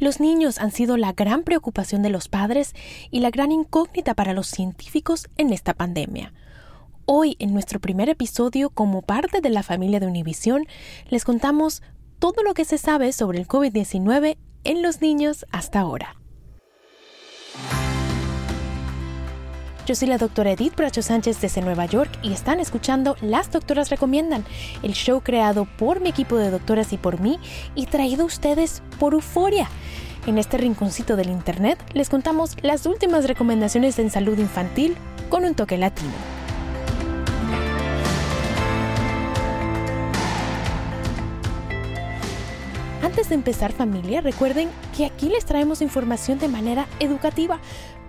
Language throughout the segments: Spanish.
Los niños han sido la gran preocupación de los padres y la gran incógnita para los científicos en esta pandemia. Hoy, en nuestro primer episodio, como parte de la familia de Univisión, les contamos todo lo que se sabe sobre el COVID-19 en los niños hasta ahora. Yo soy la doctora Edith Bracho Sánchez desde Nueva York y están escuchando Las Doctoras Recomiendan, el show creado por mi equipo de doctoras y por mí y traído a ustedes por Euforia. En este rinconcito del Internet les contamos las últimas recomendaciones en salud infantil con un toque latino. Antes de empezar familia, recuerden que aquí les traemos información de manera educativa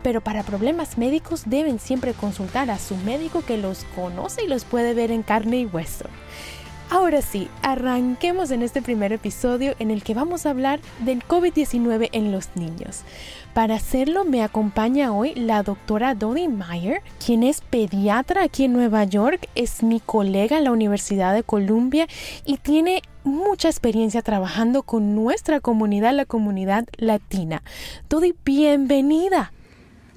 pero para problemas médicos deben siempre consultar a su médico que los conoce y los puede ver en carne y hueso. Ahora sí, arranquemos en este primer episodio en el que vamos a hablar del COVID-19 en los niños. Para hacerlo me acompaña hoy la doctora Dodi Meyer, quien es pediatra aquí en Nueva York, es mi colega en la Universidad de Columbia y tiene mucha experiencia trabajando con nuestra comunidad, la comunidad latina. Dodi, bienvenida.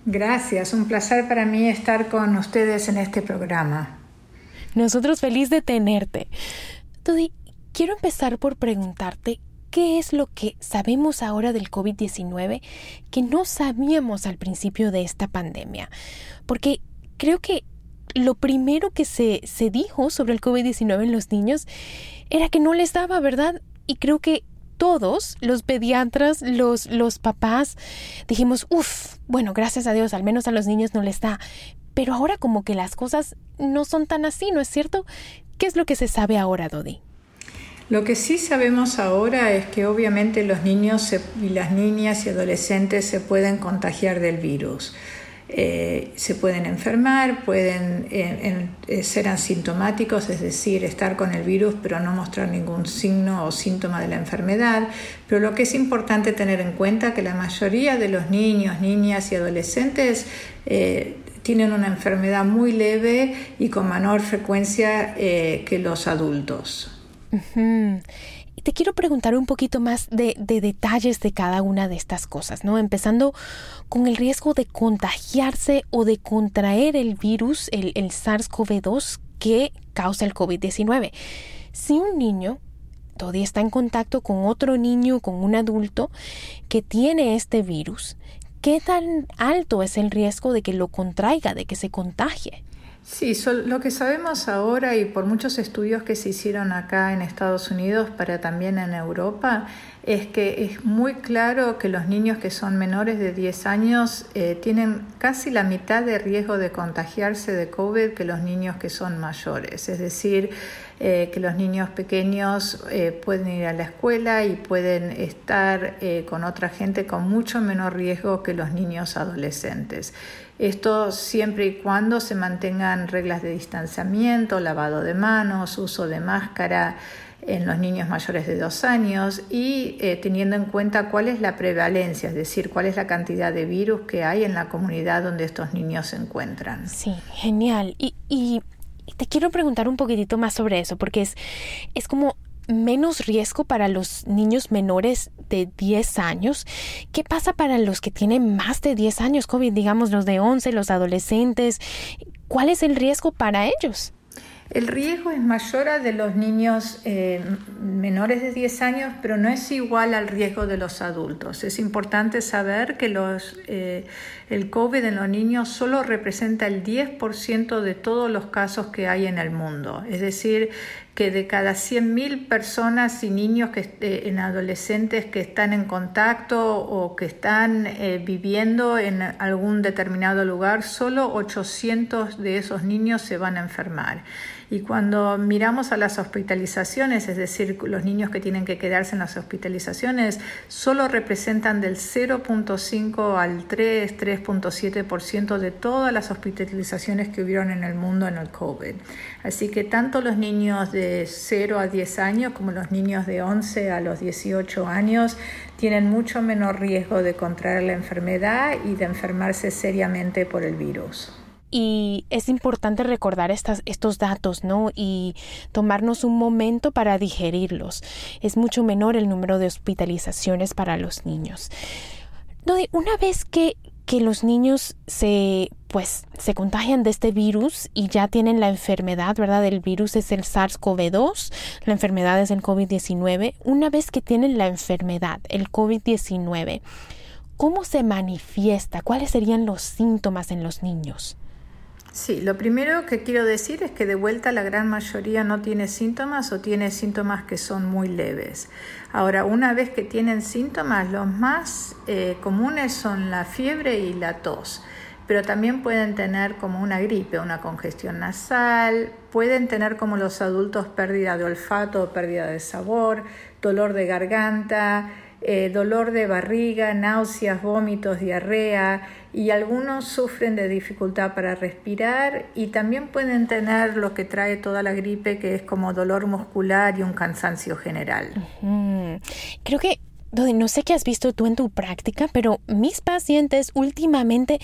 Gracias, un placer para mí estar con ustedes en este programa. Nosotros feliz de tenerte. Todi, quiero empezar por preguntarte qué es lo que sabemos ahora del COVID-19 que no sabíamos al principio de esta pandemia. Porque creo que lo primero que se, se dijo sobre el COVID-19 en los niños era que no les daba, ¿verdad? Y creo que todos, los pediatras, los, los papás, dijimos, uff, bueno, gracias a Dios, al menos a los niños no les da. Pero ahora como que las cosas no son tan así, ¿no es cierto? ¿Qué es lo que se sabe ahora, Dodi? Lo que sí sabemos ahora es que obviamente los niños y las niñas y adolescentes se pueden contagiar del virus. Eh, se pueden enfermar, pueden eh, eh, ser asintomáticos, es decir, estar con el virus pero no mostrar ningún signo o síntoma de la enfermedad. Pero lo que es importante tener en cuenta que la mayoría de los niños, niñas y adolescentes tienen una enfermedad muy leve y con menor frecuencia que los adultos te quiero preguntar un poquito más de, detalles de cada una de estas cosas, ¿no? Empezando con el riesgo de contagiarse o de contraer el virus, el, el SARS-CoV-2 que causa el COVID-19. Si un niño todavía está en contacto con otro niño, con un adulto que tiene este virus, ¿qué tan alto es el riesgo de que lo contraiga, de que se contagie? Sí, lo que sabemos ahora y por muchos estudios que se hicieron acá en Estados Unidos, pero también en Europa, es que es muy claro que los niños que son menores de 10 años eh, tienen casi la mitad de riesgo de contagiarse de COVID que los niños que son mayores. Es decir, eh, que los niños pequeños eh, pueden ir a la escuela y pueden estar con otra gente con mucho menor riesgo que los niños adolescentes. Esto siempre y cuando se mantengan reglas de distanciamiento, lavado de manos, uso de máscara, en los niños mayores de dos años y eh, teniendo en cuenta cuál es la prevalencia, es decir, cuál es la cantidad de virus que hay en la comunidad donde estos niños se encuentran. Sí, genial. Y, te quiero preguntar un poquitito más sobre eso, porque es, es como menos riesgo para los niños menores de 10 años. ¿Qué pasa para los que tienen más de 10 años COVID, digamos los de 11, los adolescentes? ¿Cuál es el riesgo para ellos? El riesgo es mayor al de los niños eh, menores de 10 años, pero no es igual al riesgo de los adultos. Es importante saber que los, eh, el COVID en los niños solo representa el 10% de todos los casos que hay en el mundo. Es decir, que de cada 100.000 personas y niños que, eh, en adolescentes que están en contacto o que están viviendo en algún determinado lugar, solo 800 de esos niños se van a enfermar. Y cuando miramos a las hospitalizaciones, es decir, los niños que tienen que quedarse en las hospitalizaciones, solo representan del 0.5 al 3, 3.7% de todas las hospitalizaciones que hubieron en el mundo en el COVID. Así que tanto los niños de 0 a 10 años como los niños de 11 a los 18 años tienen mucho menor riesgo de contraer la enfermedad y de enfermarse seriamente por el virus. Y es importante recordar estas, estos datos, ¿no? Y tomarnos un momento para digerirlos. Es mucho menor el número de hospitalizaciones para los niños. Una vez que, que los niños se pues se contagian de este virus y ya tienen la enfermedad, ¿verdad? El virus es el SARS-CoV-2, la enfermedad es el COVID-19. Una vez que tienen la enfermedad, el COVID-19, ¿cómo se manifiesta? ¿Cuáles serían los síntomas en los niños? Sí, lo primero que quiero decir es que de vuelta la gran mayoría no tiene síntomas o tiene síntomas que son muy leves. Ahora, una vez que tienen síntomas, los más eh, comunes son la fiebre y la tos, pero también pueden tener como una gripe, una congestión nasal, pueden tener como los adultos pérdida de olfato pérdida de sabor, dolor de garganta, eh, dolor de barriga, náuseas, vómitos, diarrea y algunos sufren de dificultad para respirar y también pueden tener lo que trae toda la gripe que es como dolor muscular y un cansancio general. Creo que no sé qué has visto tú en tu práctica, pero mis pacientes últimamente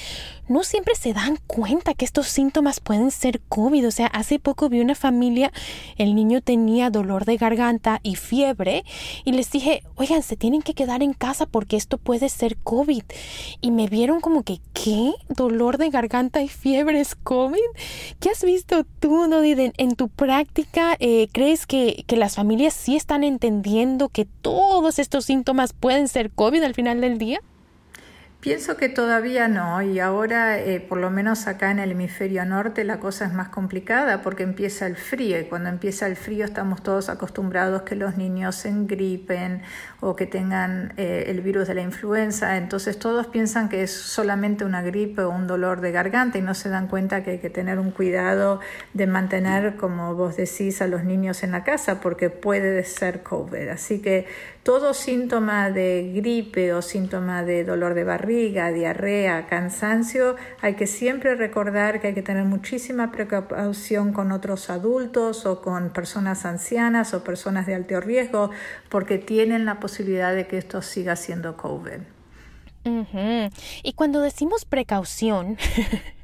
no siempre se dan cuenta que estos síntomas pueden ser COVID. O sea, hace poco vi una familia, el niño tenía dolor de garganta y fiebre y les dije, oigan, se tienen que quedar en casa porque esto puede ser COVID. Y me vieron como que, ¿qué? ¿Dolor de garganta y fiebre es COVID? ¿Qué has visto tú, no? En, tu práctica, eh, ¿crees que, que las familias sí están entendiendo que todos estos síntomas pueden ser COVID al final del día? Pienso que todavía no y ahora eh, por lo menos acá en el hemisferio norte la cosa es más complicada porque empieza el frío y cuando empieza el frío estamos todos acostumbrados que los niños se engripen o que tengan eh, el virus de la influenza, entonces todos piensan que es solamente una gripe o un dolor de garganta y no se dan cuenta que hay que tener un cuidado de mantener, como vos decís, a los niños en la casa porque puede ser COVID. Así que todo síntoma de gripe o síntoma de dolor de barriga, diarrea, cansancio, hay que siempre recordar que hay que tener muchísima precaución con otros adultos o con personas ancianas o personas de alto riesgo porque tienen la posibilidad de que esto siga siendo COVID. Y cuando decimos precaución,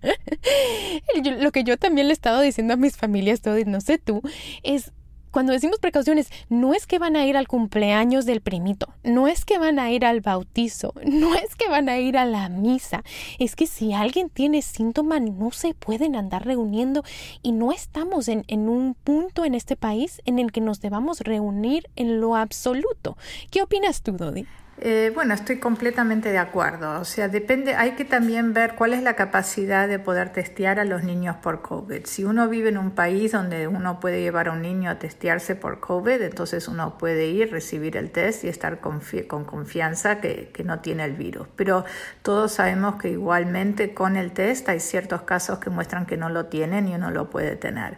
lo que yo también le he estado diciendo a mis familias, todo, no sé tú, es cuando decimos precauciones, no es que van a ir al cumpleaños del primito, no es que van a ir al bautizo, no es que van a ir a la misa, es que si alguien tiene síntomas no se pueden andar reuniendo y no estamos en, en un punto en este país en el que nos debamos reunir en lo absoluto. ¿Qué opinas tú, Dodi? Eh, bueno, estoy completamente de acuerdo. O sea, depende, hay que también ver cuál es la capacidad de poder testear a los niños por COVID. Si uno vive en un país donde uno puede llevar a un niño a testearse por COVID, entonces uno puede ir, recibir el test y estar con confianza que, que no tiene el virus. Pero todos sabemos que igualmente con el test hay ciertos casos que muestran que no lo tienen y uno lo puede tener.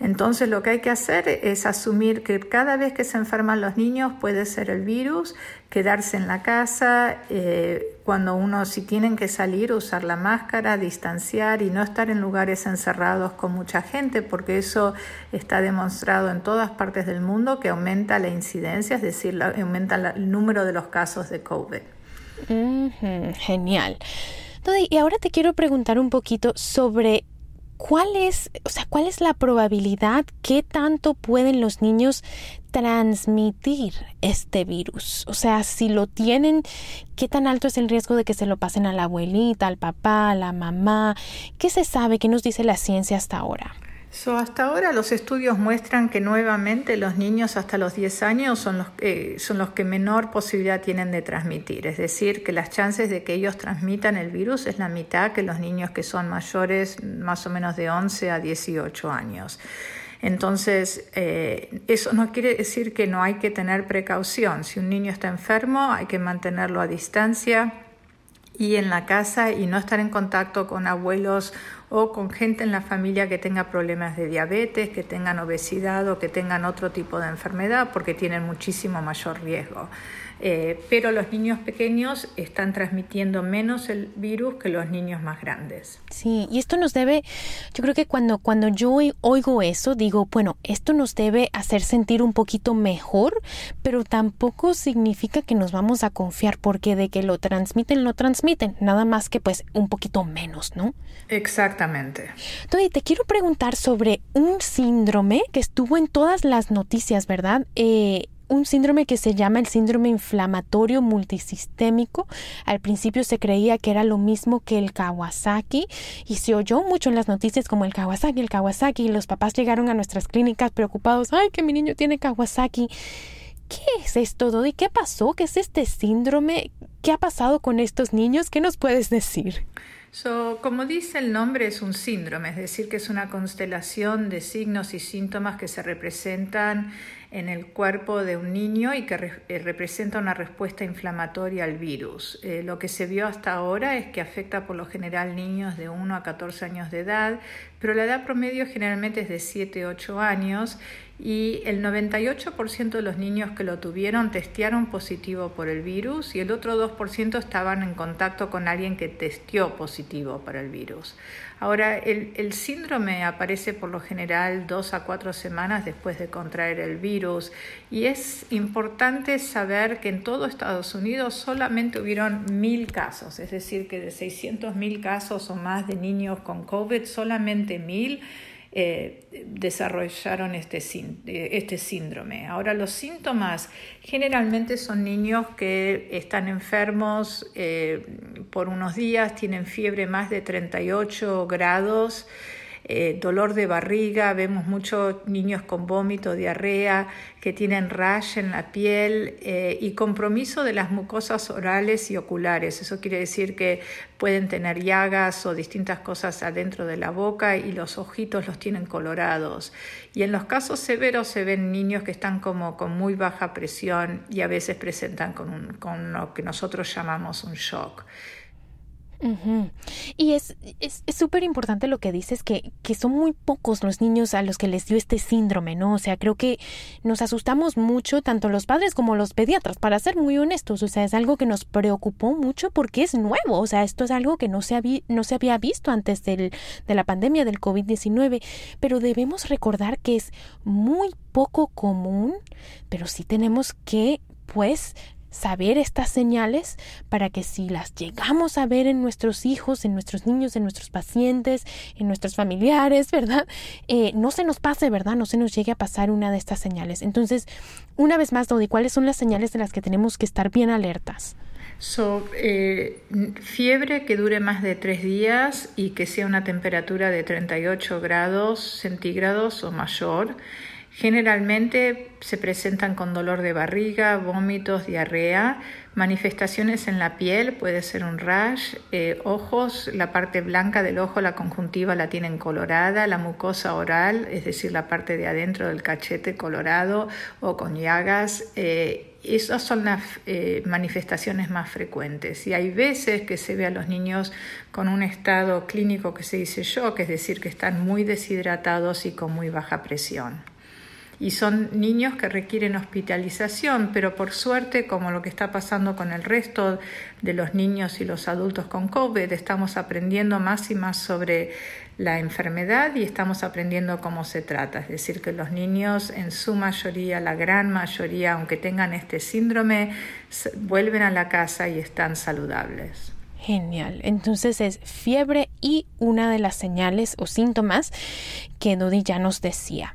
Entonces lo que hay que hacer es asumir que cada vez que se enferman los niños puede ser el virus, quedarse en la casa, eh, cuando uno si tienen que salir usar la máscara, distanciar y no estar en lugares encerrados con mucha gente, porque eso está demostrado en todas partes del mundo que aumenta la incidencia, es decir, aumenta el número de los casos de COVID. genial. y ahora te quiero preguntar un poquito sobre ¿cuál es, o sea, cuál es la probabilidad qué tanto pueden los niños transmitir este virus? O sea, si lo tienen, ¿qué tan alto es el riesgo de que se lo pasen a la abuelita, al papá, a la mamá? ¿Qué se sabe? ¿Qué nos dice la ciencia hasta ahora? So, hasta ahora los estudios muestran que nuevamente los niños hasta los 10 años son los, son los que menor posibilidad tienen de transmitir, es decir, que las chances de que ellos transmitan el virus es la mitad que los niños que son mayores más o menos de 11 a 18 años. Entonces, eh, eso no quiere decir que no hay que tener precaución. Si un niño está enfermo, hay que mantenerlo a distancia y en la casa y no estar en contacto con abuelos o con gente en la familia que tenga problemas de diabetes, que tengan obesidad o que tengan otro tipo de enfermedad porque tienen muchísimo mayor riesgo. Eh, pero los niños pequeños están transmitiendo menos el virus que los niños más grandes. Sí, y esto nos debe, yo creo que cuando, cuando yo oigo eso, digo, bueno, esto nos debe hacer sentir un poquito mejor, pero tampoco significa que nos vamos a confiar, porque de que lo transmiten, lo transmiten, nada más que pues un poquito menos, ¿no? Exacto Exactamente. Entonces, te quiero preguntar sobre un síndrome que estuvo en todas las noticias, ¿verdad? Eh, un síndrome que se llama el síndrome inflamatorio multisistémico. Al principio se creía que era lo mismo que el Kawasaki y se oyó mucho en las noticias como el Kawasaki, el Kawasaki y los papás llegaron a nuestras clínicas preocupados, ay, que mi niño tiene Kawasaki. ¿Qué es esto, ¿Y ¿Qué pasó? ¿Qué es este síndrome? ¿Qué ha pasado con estos niños? ¿Qué nos puedes decir? So, como dice el nombre, es un síndrome, es decir, que es una constelación de signos y síntomas que se representan en el cuerpo de un niño y que eh, representa una respuesta inflamatoria al virus. Eh, lo que se vio hasta ahora es que afecta por lo general niños de 1 a 14 años de edad, pero la edad promedio generalmente es de 7 8 años y el 98% de los niños que lo tuvieron testearon positivo por el virus y el otro 2% estaban en contacto con alguien que testió positivo para el virus. Ahora, el, síndrome aparece por lo general dos a cuatro semanas después de contraer el virus y es importante saber que en todo Estados Unidos solamente hubieron mil casos, es decir, que de 600 mil casos o más de niños con COVID, solamente mil eh, desarrollaron este, eh, este síndrome. Ahora, los síntomas generalmente son niños que están enfermos eh, por unos días, tienen fiebre más de 38 grados. Eh, dolor de barriga, vemos muchos niños con vómito, diarrea, que tienen rash en la piel eh, y compromiso de las mucosas orales y oculares. Eso quiere decir que pueden tener llagas o distintas cosas adentro de la boca y los ojitos los tienen colorados. Y en los casos severos se ven niños que están como con muy baja presión y a veces presentan con, con lo que nosotros llamamos un shock. Y es súper importante lo que dices, que, que son muy pocos los niños a los que les dio este síndrome, ¿no? O sea, creo que nos asustamos mucho, tanto los padres como los pediatras, para ser muy honestos. O sea, es algo que nos preocupó mucho porque es nuevo. O sea, esto es algo que no se, había, no se había visto antes del, de la pandemia del COVID-19. Pero debemos recordar que es muy poco común, pero sí tenemos que, pues, saber estas señales para que si las llegamos a ver en nuestros hijos, en nuestros niños, en nuestros pacientes, en nuestros familiares, ¿verdad? Eh, no se nos pase, ¿verdad? No se nos llegue a pasar una de estas señales. Entonces, una vez más, Dodi, ¿cuáles son las señales de las que tenemos que estar bien alertas? So, eh, fiebre que dure más de tres días y que sea una temperatura de 38 grados centígrados o mayor. Generalmente se presentan con dolor de barriga, vómitos, diarrea, manifestaciones en la piel, puede ser un rash, eh, ojos, la parte blanca del ojo, la conjuntiva la tienen colorada, la mucosa oral, es decir, la parte de adentro del cachete colorado o con llagas. Eh, esas son las eh, manifestaciones más frecuentes y hay veces que se ve a los niños con un estado clínico que se dice shock, es decir, que están muy deshidratados y con muy baja presión y son niños que requieren hospitalización, pero por suerte, como lo que está pasando con el resto de los niños y los adultos con COVID, estamos aprendiendo más y más sobre la enfermedad y estamos aprendiendo cómo se trata. Es decir, que los niños en su mayoría, la gran mayoría, aunque tengan este síndrome, vuelven a la casa y están saludables. Genial. Entonces es fiebre y una de las señales o síntomas que Dodi ya nos decía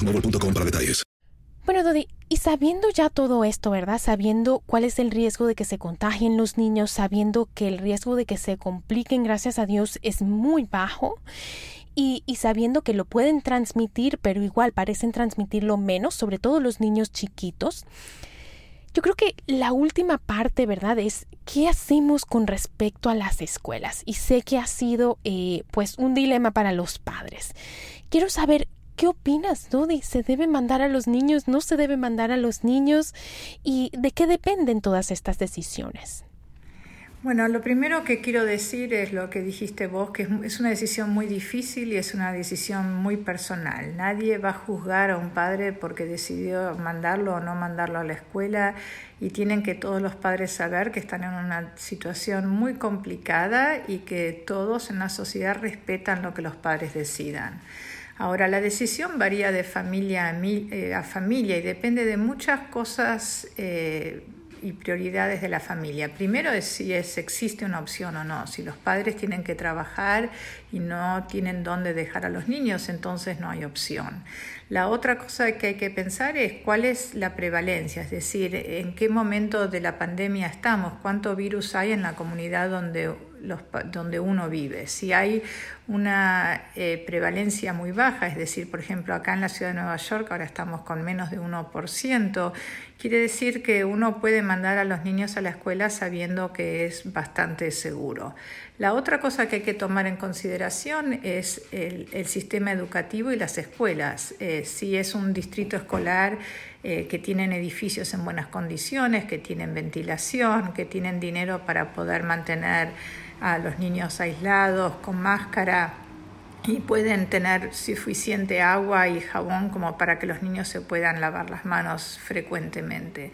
boostmobile.com para detalles. Bueno, Dodi, y sabiendo ya todo esto, ¿verdad? Sabiendo cuál es el riesgo de que se contagien los niños, sabiendo que el riesgo de que se compliquen, gracias a Dios, es muy bajo. Y, y, sabiendo que lo pueden transmitir, pero igual parecen transmitirlo menos, sobre todo los niños chiquitos. Yo creo que la última parte, ¿verdad?, es qué hacemos con respecto a las escuelas. Y sé que ha sido, eh, pues, un dilema para los padres. Quiero saber ¿Qué opinas, Dodi? ¿Se debe mandar a los niños? ¿No se debe mandar a los niños? ¿Y de qué dependen todas estas decisiones? Bueno, lo primero que quiero decir es lo que dijiste vos, que es una decisión muy difícil y es una decisión muy personal. Nadie va a juzgar a un padre porque decidió mandarlo o no mandarlo a la escuela y tienen que todos los padres saber que están en una situación muy complicada y que todos en la sociedad respetan lo que los padres decidan. Ahora, la decisión varía de familia a, eh, familia y depende de muchas cosas eh, y prioridades de la familia. Primero es si es, existe una opción o no. Si los padres tienen que trabajar y no tienen dónde dejar a los niños, entonces no hay opción. La otra cosa que hay que pensar es cuál es la prevalencia, es decir, en qué momento de la pandemia estamos, cuánto virus hay en la comunidad donde donde uno vive. Si hay una eh, prevalencia muy baja, es decir, por ejemplo, acá en la ciudad de Nueva York ahora estamos con menos de 1%, quiere decir que uno puede mandar a los niños a la escuela sabiendo que es bastante seguro. La otra cosa que hay que tomar en consideración es el, sistema educativo y las escuelas. Eh, si es un distrito escolar eh, que tienen edificios en buenas condiciones, que tienen ventilación, que tienen dinero para poder mantener a los niños aislados con máscara y pueden tener suficiente agua y jabón como para que los niños se puedan lavar las manos frecuentemente.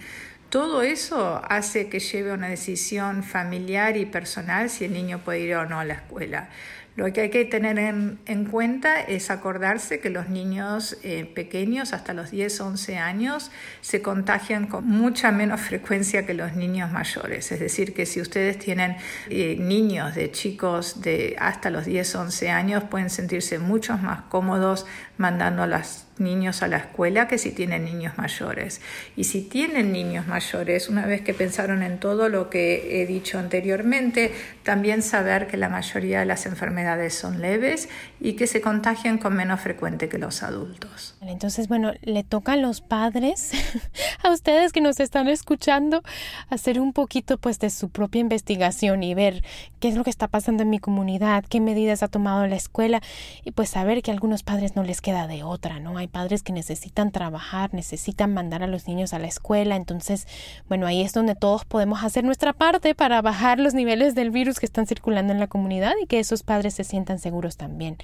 Todo eso hace que lleve una decisión familiar y personal si el niño puede ir o no a la escuela. Lo que hay que tener en, cuenta es acordarse que los niños eh, pequeños hasta los 10, 11 años se contagian con mucha menos frecuencia que los niños mayores. Es decir, que si ustedes tienen eh, niños de chicos de hasta los 10, 11 años, pueden sentirse mucho más cómodos mandando a los niños a la escuela que si tienen niños mayores. Y si tienen niños mayores, una vez que pensaron en todo lo que he dicho anteriormente, también saber que la mayoría de las enfermedades son leves y que se contagian con menos frecuente que los adultos. Entonces, bueno, le toca a los padres, a ustedes que nos están escuchando, hacer un poquito pues de su propia investigación y ver qué es lo que está pasando en mi comunidad, qué medidas ha tomado la escuela y pues saber que a algunos padres no les queda de otra, ¿no? Padres que necesitan trabajar, necesitan mandar a los niños a la escuela, entonces, bueno, ahí es donde todos podemos hacer nuestra parte para bajar los niveles del virus que están circulando en la comunidad y que esos padres se sientan seguros también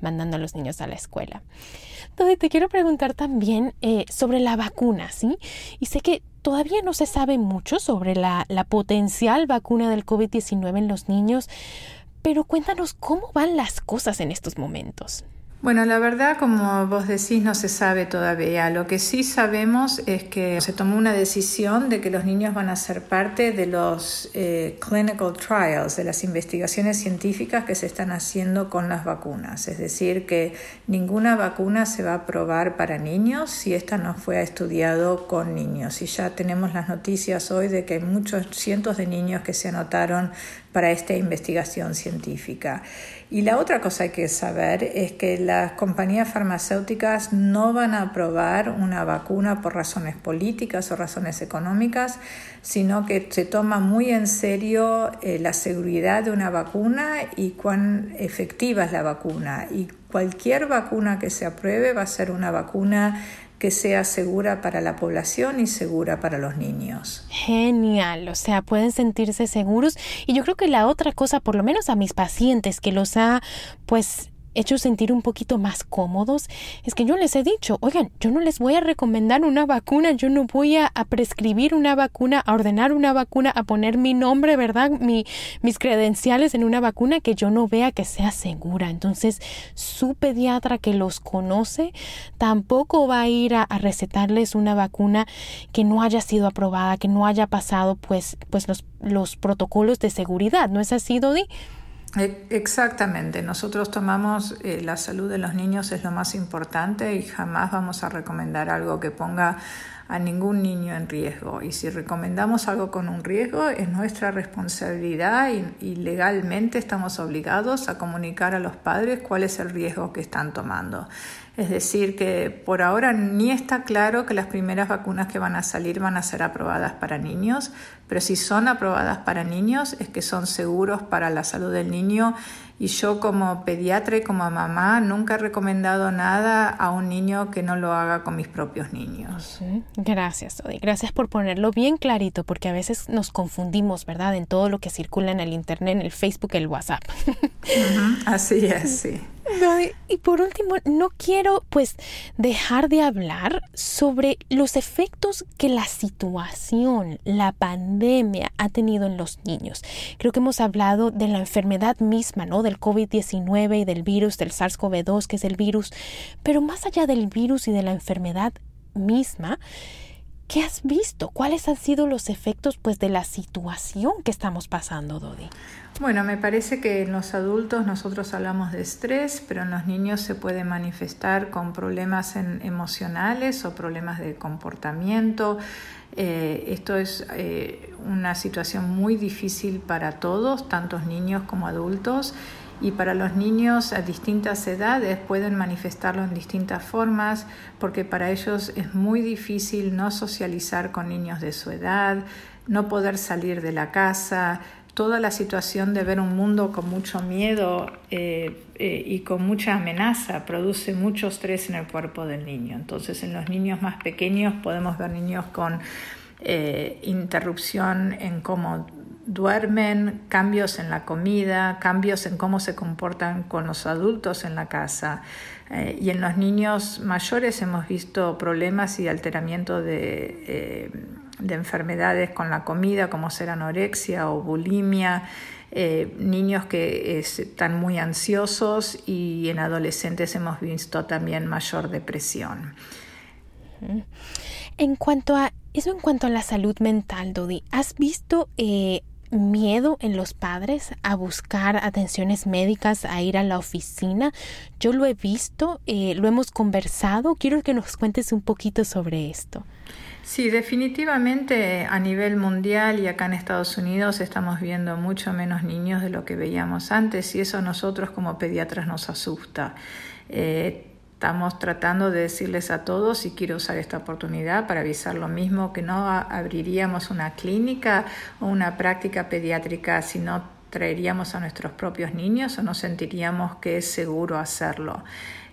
mandando a los niños a la escuela. Entonces, te quiero preguntar también eh, sobre la vacuna, ¿sí? Y sé que todavía no se sabe mucho sobre la, la potencial vacuna del COVID-19 en los niños, pero cuéntanos cómo van las cosas en estos momentos. Bueno, la verdad, como vos decís, no se sabe todavía. Lo que sí sabemos es que se tomó una decisión de que los niños van a ser parte de los eh, clinical trials, de las investigaciones científicas que se están haciendo con las vacunas. Es decir, que ninguna vacuna se va a probar para niños si esta no fue estudiado con niños. Y ya tenemos las noticias hoy de que hay muchos cientos de niños que se anotaron para esta investigación científica. Y la otra cosa que hay que saber es que las compañías farmacéuticas no van a aprobar una vacuna por razones políticas o razones económicas, sino que se toma muy en serio eh, la seguridad de una vacuna y cuán efectiva es la vacuna y cualquier vacuna que se apruebe va a ser una vacuna que sea segura para la población y segura para los niños. Genial, o sea, pueden sentirse seguros y yo creo que la otra cosa, por lo menos a mis pacientes que los ha pues hecho sentir un poquito más cómodos es que yo les he dicho, oigan, yo no les voy a recomendar una vacuna, yo no voy a, prescribir una vacuna, a ordenar una vacuna, a poner mi nombre, ¿verdad? Mi, mis credenciales en una vacuna que yo no vea que sea segura. Entonces, su pediatra que los conoce tampoco va a ir a, recetarles una vacuna que no haya sido aprobada, que no haya pasado pues, pues los, los protocolos de seguridad. ¿No es así, Dodi? E, exactamente, nosotros tomamos eh, la salud de los niños es lo más importante y jamás vamos a recomendar algo que ponga a ningún niño en riesgo. Y si recomendamos algo con un riesgo, es nuestra responsabilidad y, legalmente estamos obligados a comunicar a los padres cuál es el riesgo que están tomando. Es decir, que por ahora ni está claro que las primeras vacunas que van a salir van a ser aprobadas para niños, pero si son aprobadas para niños es que son seguros para la salud del niño y yo como pediatra y como mamá nunca he recomendado nada a un niño que no lo haga con mis propios niños. Gracias, Odi. Gracias por ponerlo bien clarito, porque a veces nos confundimos, ¿verdad? En todo lo que circula en el Internet, en el Facebook, el WhatsApp. Así es, sí. Y por último, no quiero pues dejar de hablar sobre los efectos que la situación, la pandemia ha tenido en los niños. Creo que hemos hablado de la enfermedad misma, ¿no? Del COVID-19 y del virus, del SARS-CoV-2, que es el virus. Pero más allá del virus y de la enfermedad misma, ¿qué has visto? ¿Cuáles han sido los efectos pues de la situación que estamos pasando, Dodi? Bueno, me parece que en los adultos nosotros hablamos de estrés, pero en los niños se puede manifestar con problemas emocionales o problemas de comportamiento. Eh, esto es eh, una situación muy difícil para todos, tantos niños como adultos. Y para los niños a distintas edades pueden manifestarlo en distintas formas porque para ellos es muy difícil no socializar con niños de su edad, no poder salir de la casa, toda la situación de ver un mundo con mucho miedo eh, eh, y con mucha amenaza produce mucho estrés en el cuerpo del niño. Entonces en los niños más pequeños podemos ver niños con eh, interrupción en cómo duermen, cambios en la comida, cambios en cómo se comportan con los adultos en la casa. y en los niños mayores hemos visto problemas y alteramiento de de enfermedades con la comida como ser anorexia o bulimia, eh, niños que están muy ansiosos y en adolescentes hemos visto también mayor depresión. En cuanto a eso, en cuanto a la salud mental, Dodi, ¿has visto eh, miedo en los padres a buscar atenciones médicas, a ir a la oficina? Yo lo he visto, eh, lo hemos conversado. Quiero que nos cuentes un poquito sobre esto. Sí, definitivamente a nivel mundial y acá en Estados Unidos estamos viendo mucho menos niños de lo que veíamos antes y eso a nosotros como pediatras nos asusta. Eh, estamos tratando de decirles a todos, y quiero usar esta oportunidad para avisar lo mismo, que no abriríamos una clínica o una práctica pediátrica si no traeríamos a nuestros propios niños o no sentiríamos que es seguro hacerlo.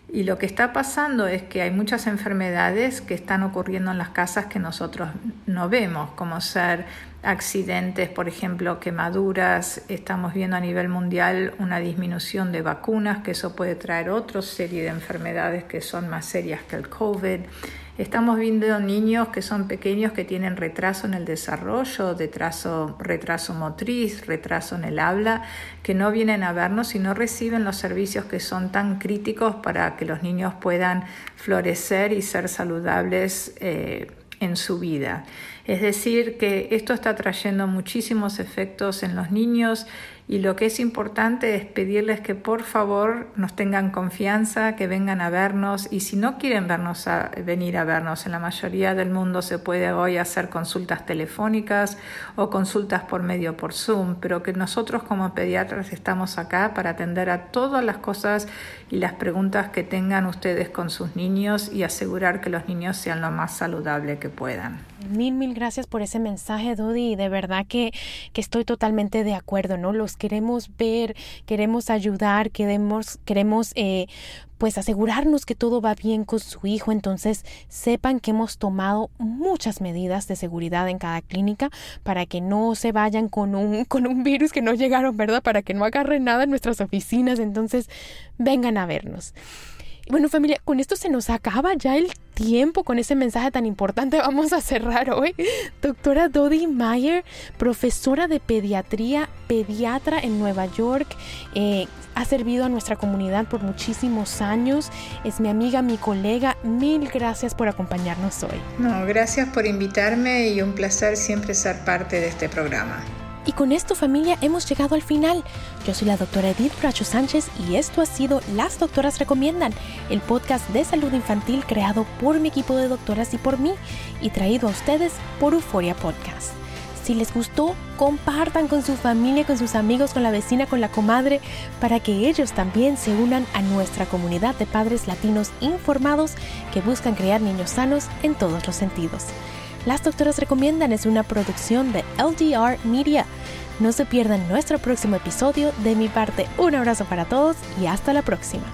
Y lo que está pasando es que hay muchas enfermedades que están ocurriendo en las casas que nosotros no vemos, como ser accidentes, por ejemplo, quemaduras. Estamos viendo a nivel mundial una disminución de vacunas, que eso puede traer otra serie de enfermedades que son más serias que el COVID. Estamos viendo niños que son pequeños que tienen retraso en el desarrollo, retraso, motriz, retraso en el habla, que no vienen a vernos y no reciben los servicios que son tan críticos para que los niños puedan florecer y ser saludables eh, en su vida. Es decir, que esto está trayendo muchísimos efectos en los niños y lo que es importante es pedirles que por favor nos tengan confianza, que vengan a vernos y si no quieren vernos a, venir a vernos, en la mayoría del mundo se puede hoy hacer consultas telefónicas o consultas por medio por Zoom, pero que nosotros como pediatras estamos acá para atender a todas las cosas y las preguntas que tengan ustedes con sus niños y asegurar que los niños sean lo más saludable que puedan. Mil, mil gracias por ese mensaje, Dodi. De verdad que, que estoy totalmente de acuerdo, ¿no? Los queremos ver, queremos ayudar, queremos, queremos eh, pues asegurarnos que todo va bien con su hijo. Entonces sepan que hemos tomado muchas medidas de seguridad en cada clínica para que no se vayan con un, con un virus que no llegaron, ¿verdad? Para que no agarren nada en nuestras oficinas. Entonces vengan a vernos. Bueno familia, con esto se nos acaba ya el tiempo con ese mensaje tan importante. Vamos a cerrar hoy. Doctora Dodi Mayer, profesora de pediatría, pediatra en Nueva York, eh, ha servido a nuestra comunidad por muchísimos años. Es mi amiga, mi colega. Mil gracias por acompañarnos hoy. No, gracias por invitarme y un placer siempre ser parte de este programa. Y con esto familia hemos llegado al final. Yo soy la doctora Edith Bracho Sánchez y esto ha sido Las Doctoras Recomiendan, el podcast de salud infantil creado por mi equipo de doctoras y por mí y traído a ustedes por Euforia Podcast. Si les gustó, compartan con su familia, con sus amigos, con la vecina, con la comadre, para que ellos también se unan a nuestra comunidad de padres latinos informados que buscan crear niños sanos en todos los sentidos. Las Doctoras Recomiendan es una producción de LDR Media. No se pierdan nuestro próximo episodio. De mi parte, un abrazo para todos y hasta la próxima.